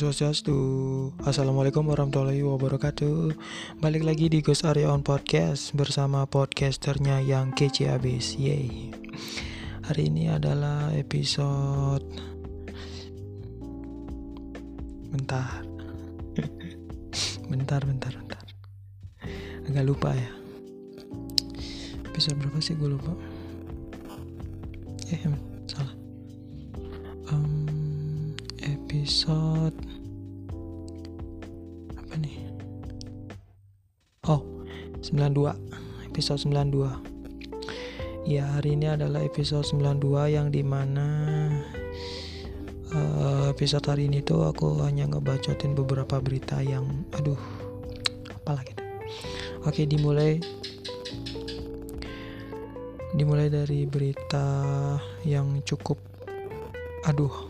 Swastiastu. Assalamualaikum warahmatullahi wabarakatuh. Balik lagi di Ghost Area on Podcast Bersama podcasternya yang kece abis. Yeay Hari ini adalah episode Bentar. Bentar, bentar, bentar. Agak lupa ya. Episode berapa sih? Gue lupa. Eh, salah. Um, episode apa nih? Oh 92 episode 92 ya hari ini adalah episode 92 yang di mana uh, episode hari ini tuh aku hanya ngebacotin beberapa berita yang aduh apalah gitu oke dimulai. Dimulai dari berita yang cukup aduh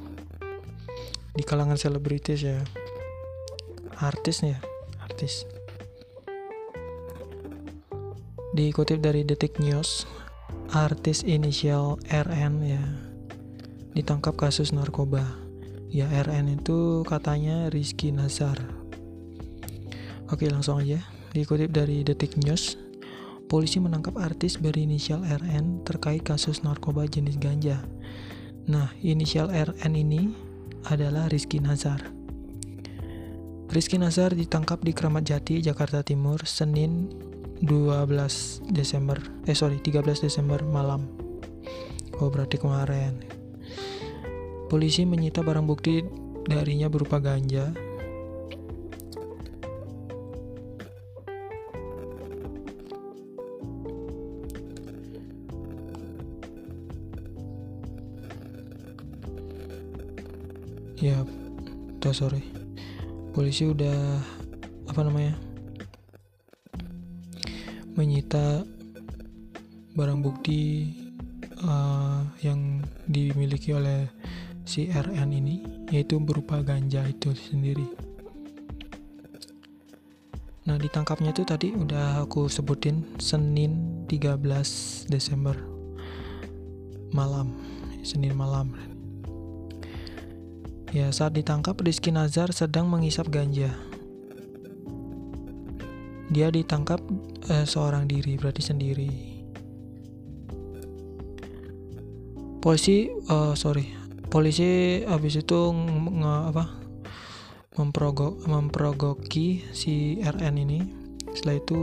di kalangan selebritis ya. Artis ya artis. Dikutip dari Detik News artis inisial RN ya ditangkap kasus narkoba. Ya RN itu katanya Rizky Nazar. Oke langsung aja. Dikutip dari Detik News polisi menangkap artis berinisial RN terkait kasus narkoba jenis ganja. Nah inisial RN ini adalah Rizky Nazar Rizky Nazar ditangkap di Keramat Jati, Jakarta Timur, Senin 12 Desember, eh sorry 13 Desember malam. Oh berarti kemarin. Polisi menyita barang bukti darinya berupa ganja. Ya, tuh sorry. Polisi udah apa namanya? menyita barang bukti uh, yang dimiliki oleh si RN ini yaitu berupa ganja itu sendiri. Nah, ditangkapnya itu tadi udah aku sebutin Senin 13 Desember malam. Senin malam. Ya, saat ditangkap Rizky Nazar sedang mengisap ganja. Dia ditangkap eh, seorang diri, berarti sendiri. Polisi, uh, sorry, polisi habis itu nge, apa? Memprogo, memprogoki si RN ini. Setelah itu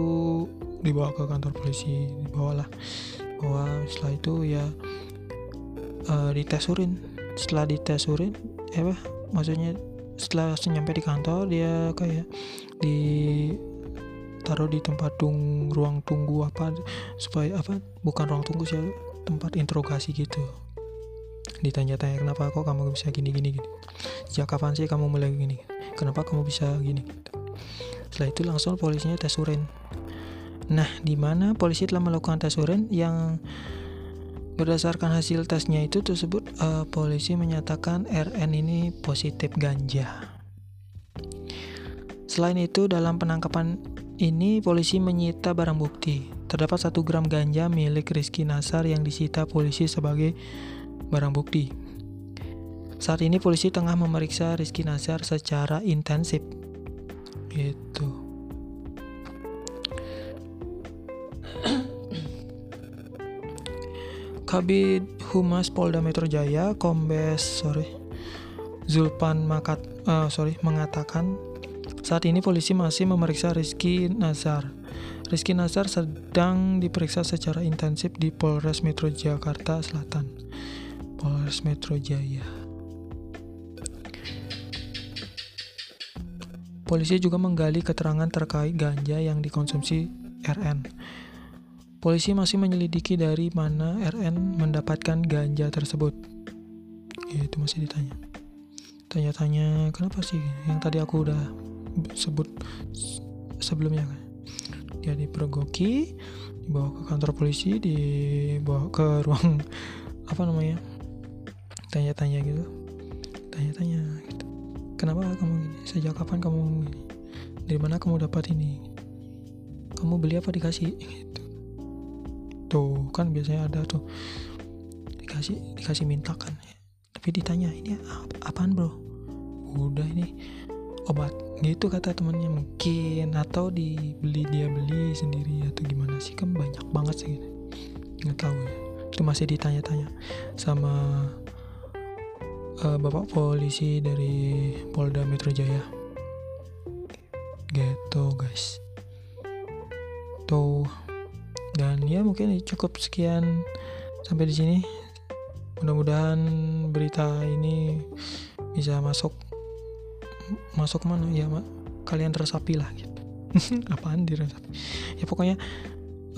dibawa ke kantor polisi, dibawalah. Bahwa setelah itu ya uh, dites urin. Setelah dites urin, eh apa? Maksudnya setelah nyampe di kantor dia kayak di taruh di tempat tung ruang tunggu apa supaya apa? Bukan ruang tunggu sih tempat interogasi gitu. Ditanya-tanya kenapa kok kamu bisa gini gini gini? Sejak kapan sih kamu mulai gini? Kenapa kamu bisa gini? Setelah itu langsung polisinya tes urin nah di mana polisi telah melakukan tes urin yang berdasarkan hasil tesnya itu tersebut uh, polisi menyatakan RN ini positif ganja Selain itu, dalam penangkapan ini polisi menyita barang bukti. Terdapat satu gram ganja milik Rizky Nasar yang disita polisi sebagai barang bukti. Saat ini polisi tengah memeriksa Rizky Nasar secara intensif. Itu. Kabid Humas Polda Metro Jaya, Kombes, sorry, Zulpan Makat, uh, sorry, mengatakan saat ini polisi masih memeriksa Rizky Nazar. Rizky Nazar sedang diperiksa secara intensif di Polres Metro Jakarta Selatan. Polres Metro Jaya. Polisi juga menggali keterangan terkait ganja yang dikonsumsi RN. Polisi masih menyelidiki dari mana RN mendapatkan ganja tersebut. Ya, itu masih ditanya. Tanya-tanya kenapa sih yang tadi aku udah sebut sebelumnya kan. Dia dipergoki, dibawa ke kantor polisi, dibawa ke ruang apa namanya? Tanya-tanya gitu. Tanya-tanya gitu. Kenapa kamu gini? Sejak kapan kamu gini? Dari mana kamu dapat ini? Kamu beli apa dikasih? Gitu. Tuh kan biasanya ada tuh. Dikasih dikasih minta kan. Tapi ditanya ini apaan bro? udah ini obat. Gitu kata temennya mungkin atau dibeli dia beli sendiri atau gimana sih? Kan banyak banget sih. Nggak tahu ya. Itu masih ditanya-tanya sama uh, bapak polisi dari Polda Metro Jaya. Gitu guys ya mungkin cukup sekian sampai di sini. Mudah-mudahan berita ini bisa masuk masuk mana? Ya mak kalian resapi lah gitu. Apaan diresapi ya pokoknya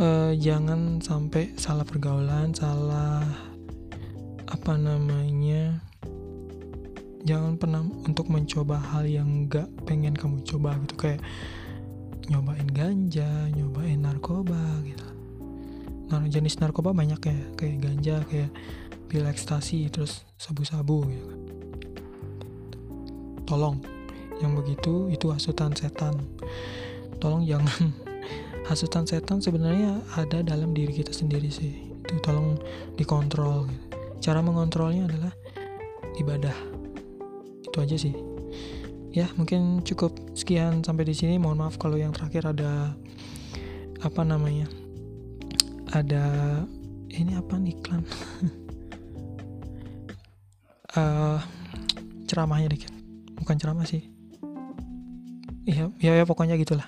uh, jangan sampai salah pergaulan salah apa namanya jangan pernah untuk mencoba hal yang gak pengen kamu coba gitu. Kayak nyobain ganja nyobain narkoba gitu jenis narkoba banyak ya kayak ganja kayak pil ekstasi terus sabu-sabu gitu tolong yang begitu itu hasutan setan. Tolong jangan hasutan setan sebenarnya ada dalam diri kita sendiri sih. Itu tolong dikontrol. Cara mengontrolnya adalah ibadah. Itu aja sih. Ya mungkin cukup sekian sampai di sini. Mohon maaf kalau yang terakhir ada apa namanya ada ini apa iklan? Uh, ceramahnya dikit. Bukan ceramah sih. Iya ya, ya pokoknya gitulah.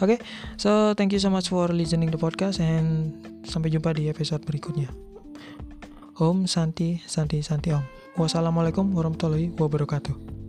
Oke okay, so thank you so much for listening the podcast and sampai jumpa di episode berikutnya. Om Santi Santi Santi Om. Wassalamualaikum warahmatullahi wabarakatuh